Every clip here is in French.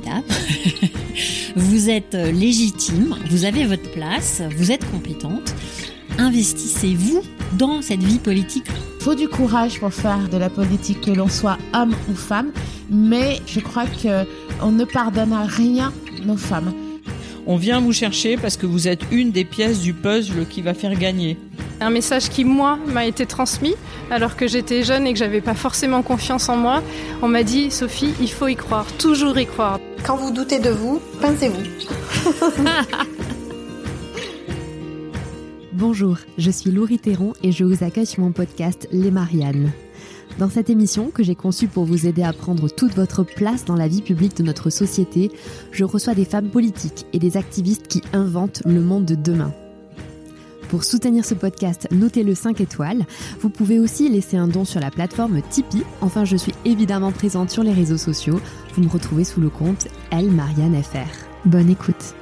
formidable. vous êtes légitime, vous avez votre place, vous êtes compétente. Investissez-vous dans cette vie politique. Il faut du courage pour faire de la politique, que l'on soit homme ou femme, mais je crois qu'on ne pardonne à rien nos femmes. On vient vous chercher parce que vous êtes une des pièces du puzzle qui va faire gagner. Un message qui, moi, m'a été transmis alors que j'étais jeune et que j'avais pas forcément confiance en moi. On m'a dit, Sophie, il faut y croire, toujours y croire. Quand vous doutez de vous, pincez-vous. Bonjour, je suis Laurie Théron et je vous accueille sur mon podcast Les Mariannes. Dans cette émission, que j'ai conçue pour vous aider à prendre toute votre place dans la vie publique de notre société, je reçois des femmes politiques et des activistes qui inventent le monde de demain. Pour soutenir ce podcast, notez-le 5 étoiles. Vous pouvez aussi laisser un don sur la plateforme Tipeee. Enfin, je suis évidemment présente sur les réseaux sociaux. Vous me retrouvez sous le compte Elle Marianne FR. Bonne écoute.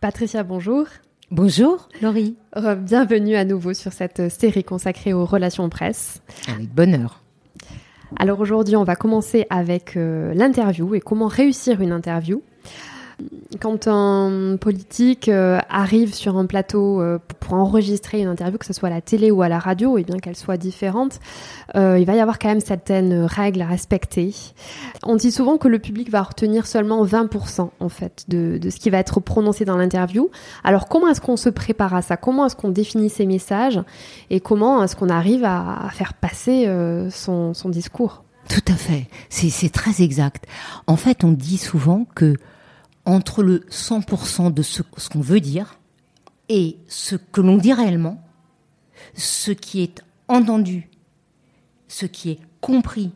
Patricia, bonjour. Bonjour, Laurie. Bienvenue à nouveau sur cette série consacrée aux relations presse. Avec bonheur. Alors aujourd'hui, on va commencer avec euh, l'interview et comment réussir une interview. Quand un politique euh, arrive sur un plateau euh, pour enregistrer une interview, que ce soit à la télé ou à la radio, et bien qu'elle soit différente, il va y avoir quand même certaines règles à respecter. On dit souvent que le public va retenir seulement 20% en fait de, ce qui va être prononcé dans l'interview. Alors comment est-ce qu'on se prépare à ça? Comment est-ce qu'on définit ces messages? Et comment est-ce qu'on arrive à, faire passer son discours? Tout à fait, c'est très exact. En fait, on dit souvent que entre le 100% de ce, qu'on veut dire et ce que l'on dit réellement, ce qui est entendu, ce qui est compris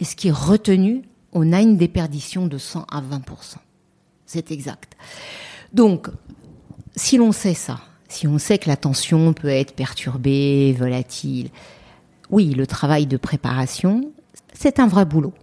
et ce qui est retenu, on a une déperdition de 100 à 20%. C'est exact. Donc, si l'on sait ça, si on sait que l'attention peut être perturbée, volatile, oui, le travail de préparation, c'est un vrai boulot.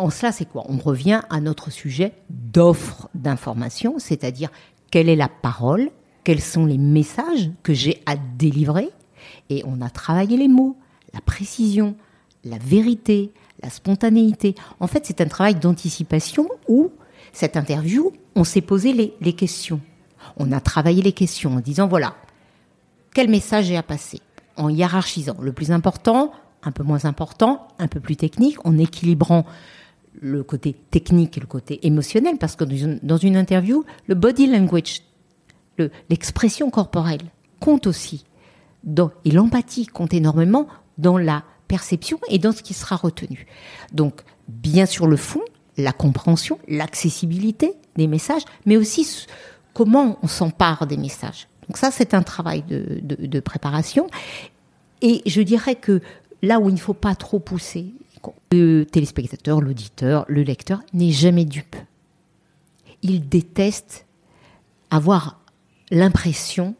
En cela, c'est quoi? On revient à notre sujet d'offre d'information, c'est-à-dire quelle est la parole, quels sont les messages que j'ai à délivrer, et on a travaillé les mots, la précision, la vérité, la spontanéité. En fait, c'est un travail d'anticipation où, cette interview, on s'est posé les, questions. On a travaillé les questions en disant, voilà, quel message j'ai à passer? En hiérarchisant. Le plus important, un peu moins important, un peu plus technique, en équilibrant le côté technique et le côté émotionnel, parce que dans une interview, le body language, l'expression corporelle compte aussi, dans, et l'empathie compte énormément dans la perception et dans ce qui sera retenu. Donc, bien sûr, le fond, la compréhension, l'accessibilité des messages, mais aussi comment on s'empare des messages. Donc ça, c'est un travail de, de, de préparation. Et je dirais que là où il ne faut pas trop pousser, le téléspectateur, l'auditeur, le lecteur n'est jamais dupe. Il déteste avoir l'impression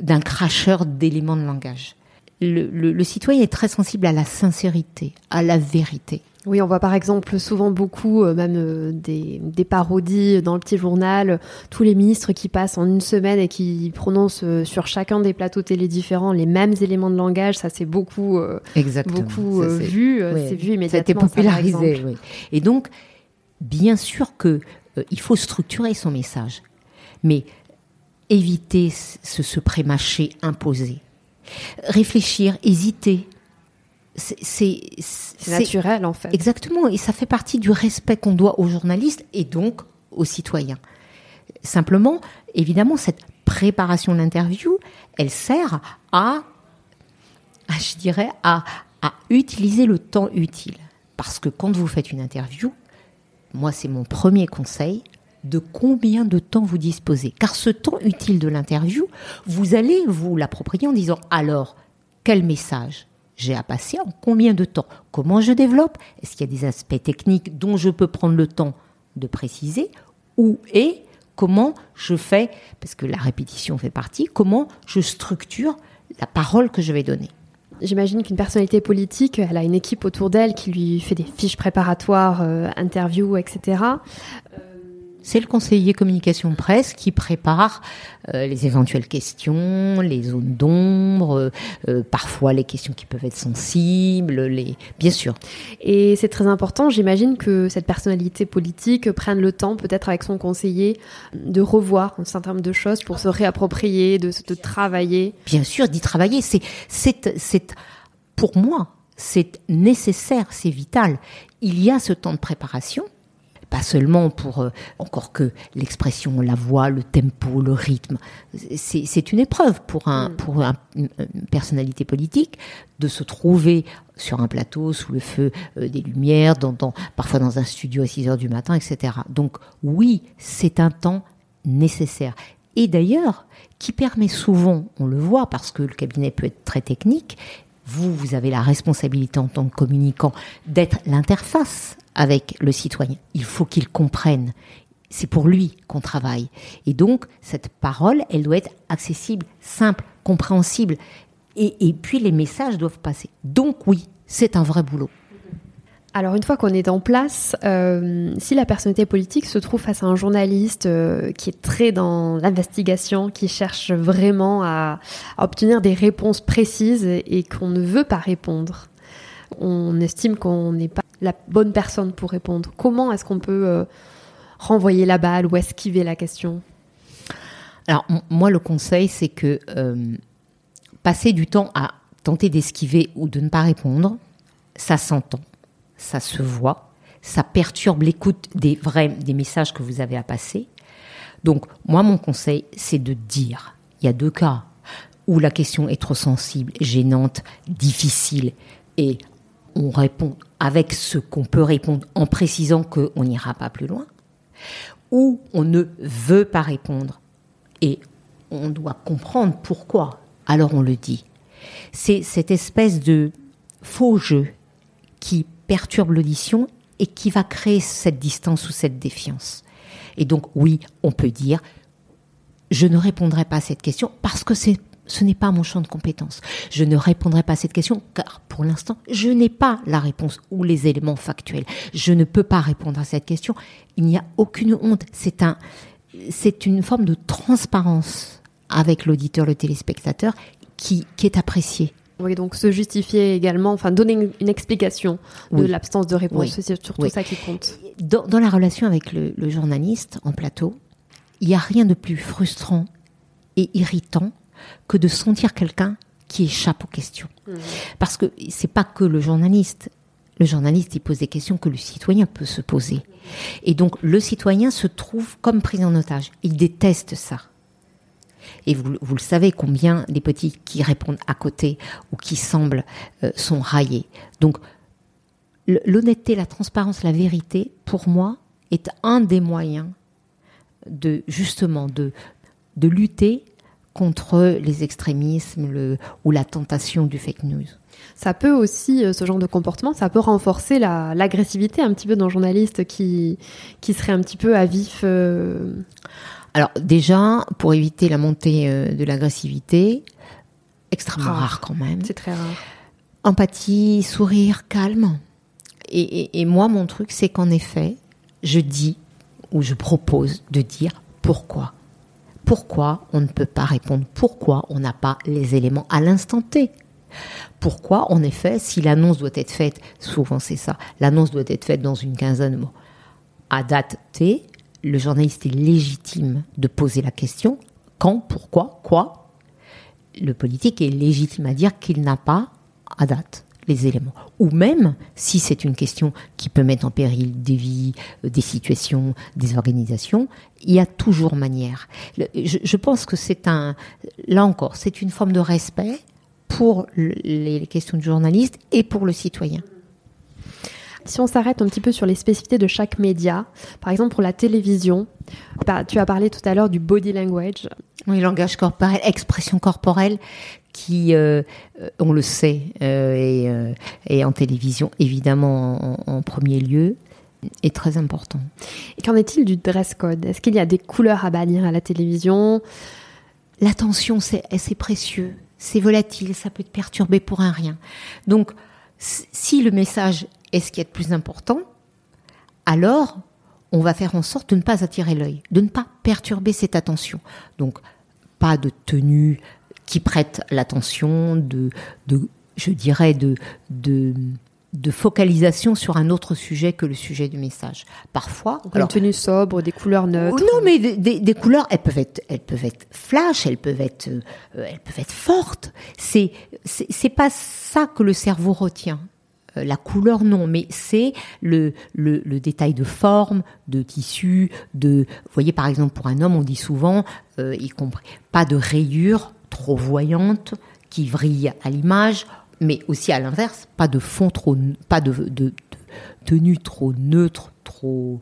d'un cracheur d'éléments de langage. Le, citoyen est très sensible à la sincérité, à la vérité. Oui, on voit par exemple souvent beaucoup, euh, même euh, des, des, parodies dans le petit journal, tous les ministres qui passent en une semaine et qui prononcent euh, sur chacun des plateaux télé différents les mêmes éléments de langage. Ça, c'est beaucoup, beaucoup ça, vu. Oui, c'est vu immédiatement. Ça a été popularisé. Ça, oui. Et donc, bien sûr que il faut structurer son message, mais éviter ce, ce prémâché imposé, réfléchir, hésiter c'est naturel en fait. Exactement, et ça fait partie du respect qu'on doit aux journalistes et donc aux citoyens. Simplement, évidemment, cette préparation de l'interview, elle sert à, à je dirais, à, à utiliser le temps utile. Parce que quand vous faites une interview, moi c'est mon premier conseil, de combien de temps vous disposez. Car ce temps utile de l'interview, vous allez vous l'approprier en disant alors, quel message? J'ai à passer en combien de temps? Comment je développe? Est-ce qu'il y a des aspects techniques dont je peux prendre le temps de préciser? Ou et comment je fais, parce que la répétition fait partie, comment je structure la parole que je vais donner? J'imagine qu'une personnalité politique, elle a une équipe autour d'elle qui lui fait des fiches préparatoires, euh, interviews, etc. C'est le conseiller communication presse qui prépare euh, les éventuelles questions, les zones d'ombre, euh, euh, parfois les questions qui peuvent être sensibles, les bien sûr. Et c'est très important, j'imagine que cette personnalité politique prenne le temps, peut-être avec son conseiller, de revoir un certain nombre de choses pour se réapproprier, de, de travailler. Bien sûr, d'y travailler, c'est c'est c'est pour moi, c'est nécessaire, c'est vital. Il y a ce temps de préparation pas seulement pour euh, encore que l'expression, la voix, le tempo, le rythme. C'est une épreuve pour un pour un, une personnalité politique de se trouver sur un plateau sous le feu euh, des lumières, dans, dans, parfois dans un studio à 6 heures du matin, etc. Donc oui, c'est un temps nécessaire. Et d'ailleurs, qui permet souvent, on le voit parce que le cabinet peut être très technique, vous, vous avez la responsabilité en tant que communicant d'être l'interface avec le citoyen. Il faut qu'il comprenne. C'est pour lui qu'on travaille. Et donc, cette parole, elle doit être accessible, simple, compréhensible. Et, et puis, les messages doivent passer. Donc, oui, c'est un vrai boulot. Alors une fois qu'on est en place, euh, si la personnalité politique se trouve face à un journaliste euh, qui est très dans l'investigation, qui cherche vraiment à, obtenir des réponses précises et qu'on ne veut pas répondre, on estime qu'on n'est pas la bonne personne pour répondre. Comment est-ce qu'on peut euh, renvoyer la balle ou esquiver la question? Alors moi le conseil c'est que passer du temps à tenter d'esquiver ou de ne pas répondre, ça s'entend ça se voit, ça perturbe l'écoute des vrais des messages que vous avez à passer. Donc moi mon conseil c'est de dire. Il y a deux cas où la question est trop sensible, gênante, difficile et on répond avec ce qu'on peut répondre en précisant qu'on n'ira pas plus loin, ou on ne veut pas répondre et on doit comprendre pourquoi, alors on le dit. C'est cette espèce de faux jeu qui perturbe l'audition et qui va créer cette distance ou cette défiance. Et donc oui, on peut dire, je ne répondrai pas à cette question parce que c'est ce n'est pas mon champ de compétence. Je ne répondrai pas à cette question car pour l'instant, je n'ai pas la réponse ou les éléments factuels. Je ne peux pas répondre à cette question. Il n'y a aucune honte. C'est un, c'est une forme de transparence avec l'auditeur, le téléspectateur qui, qui est appréciée. Oui, donc se justifier également, enfin donner une, une explication de Oui. l'absence de réponse, Oui. c'est surtout Oui. ça qui compte. Dans, dans la relation avec le, le journaliste en plateau, il n'y a rien de plus frustrant et irritant que de sentir quelqu'un qui échappe aux questions. Parce que c'est pas que le journaliste. Le journaliste, il pose des questions que le citoyen peut se poser. Et donc, le citoyen se trouve comme pris en otage. Il déteste ça. Et vous, le savez combien les petits qui répondent à côté ou qui semblent euh, sont raillés. Donc, l'honnêteté, la transparence, la vérité, pour moi, est un des moyens de justement de, de lutter contre les extrémismes ou la tentation du fake news. Ça peut aussi, euh, ce genre de comportement, ça peut renforcer la- l'agressivité un petit peu d'un journaliste qui, qui serait un petit peu à vif. euh, Alors déjà, pour éviter la montée euh, de l'agressivité, extrêmement Rare. rare quand même, c'est très rare. empathie, sourire, calme. Et, et- et moi, mon truc, c'est qu'en effet, je dis ou je propose de dire pourquoi. Pourquoi on ne peut pas répondre? Pourquoi on n'a pas les éléments à l'instant T? Pourquoi, en effet, si l'annonce doit être faite, souvent c'est ça, l'annonce doit être faite dans une quinzaine de mots, à date T, le journaliste est légitime de poser la question quand, pourquoi, quoi. Le politique est légitime à dire qu'il n'a pas à date les éléments. Ou même, si c'est une question qui peut mettre en péril des vies, euh, des situations, des organisations, il y a toujours manière. Je, pense que c'est un, là encore, c'est une forme de respect pour le- les questions du journaliste et pour le citoyen. Si on s'arrête un petit peu sur les spécificités de chaque média, par exemple pour la télévision, bah, tu as parlé tout à l'heure du body language. Oui, langage corporel, expression corporelle, qui, euh, euh, on le sait, euh, et, euh, et en télévision, évidemment, en, en premier lieu, est très important. Et qu'en est-il du dress code? Est-ce qu'il y a des couleurs à bannir à la télévision? L'attention, c'est précieux, c'est volatile, ça peut te perturber pour un rien. Donc, si le message est ce qui est le plus important, alors on va faire en sorte de ne pas attirer l'œil, de ne pas perturber cette attention. Donc, pas de tenue qui prête l'attention, de, de, je dirais, de, de, de focalisation sur un autre sujet que le sujet du message. Parfois, une tenue sobre, des couleurs neutres. Non, mais des, des, des, couleurs, elles peuvent être, elles peuvent être flash, elles peuvent être, euh, elles peuvent être fortes. C'est, c'est pas ça que le cerveau retient. Euh, la couleur, non, mais c'est le, le, le, détail de forme, de tissu, de. Vous voyez, par exemple, pour un homme, on dit souvent, euh, y compris, pas de rayures trop voyantes qui vrillent à l'image mais aussi à l'inverse, pas de fond trop, pas de, de, de tenue trop neutre, trop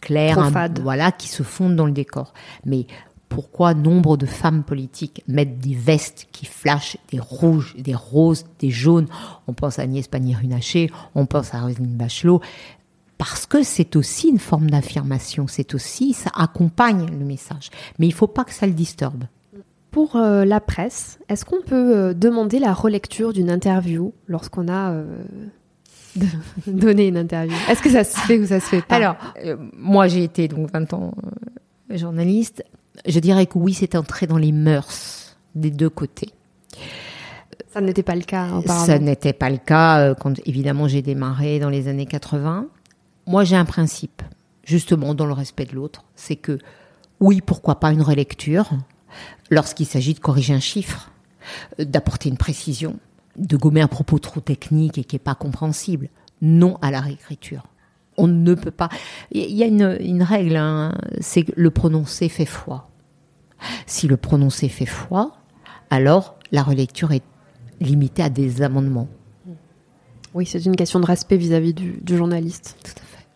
claire, trop fade. voilà, qui se fondent dans le décor. Mais pourquoi nombre de femmes politiques mettent des vestes qui flashent des rouges, des roses, des jaunes On pense à Agnès Pannier-Runacher, on pense à Roselyne Bachelot. Parce que c'est aussi une forme d'affirmation, c'est aussi, ça accompagne le message. Mais il ne faut pas que ça le disturbe. Pour euh, la presse, est-ce qu'on peut euh, demander la relecture d'une interview lorsqu'on a euh, donné une interview? Est-ce que ça se fait ou ça se fait pas? Alors, moi j'ai été donc 20 ans journaliste. Je dirais que oui, c'est entré dans les mœurs des deux côtés. Ça n'était pas le cas auparavant. Ça n'était pas le cas quand évidemment j'ai démarré dans les années 80. Moi j'ai un principe, justement dans le respect de l'autre, c'est que oui, pourquoi pas une relecture lorsqu'il s'agit de corriger un chiffre, d'apporter une précision, de gommer un propos trop technique et qui n'est pas compréhensible. Non à la réécriture. On ne peut pas. Il y a une, une règle, hein, c'est que le prononcé fait foi. Si le prononcé fait foi, alors la relecture est limitée à des amendements. Oui, c'est une question de respect vis-à-vis du, du journaliste. Tout à fait.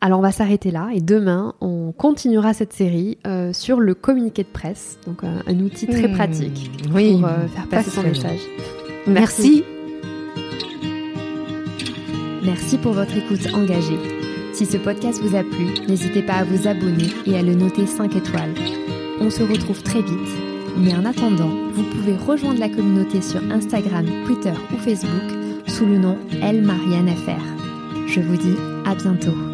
Alors on va s'arrêter là et demain on continuera cette série euh, sur le communiqué de presse, donc euh, un outil très Mmh, pratique oui, pour euh, faire passer son message. Merci. Merci pour votre écoute engagée. Si ce podcast vous a plu, n'hésitez pas à vous abonner et à le noter 5 étoiles. On se retrouve très vite, mais en attendant, vous pouvez rejoindre la communauté sur Instagram, Twitter ou Facebook sous le nom Elle Marianne FR. Je vous dis à bientôt.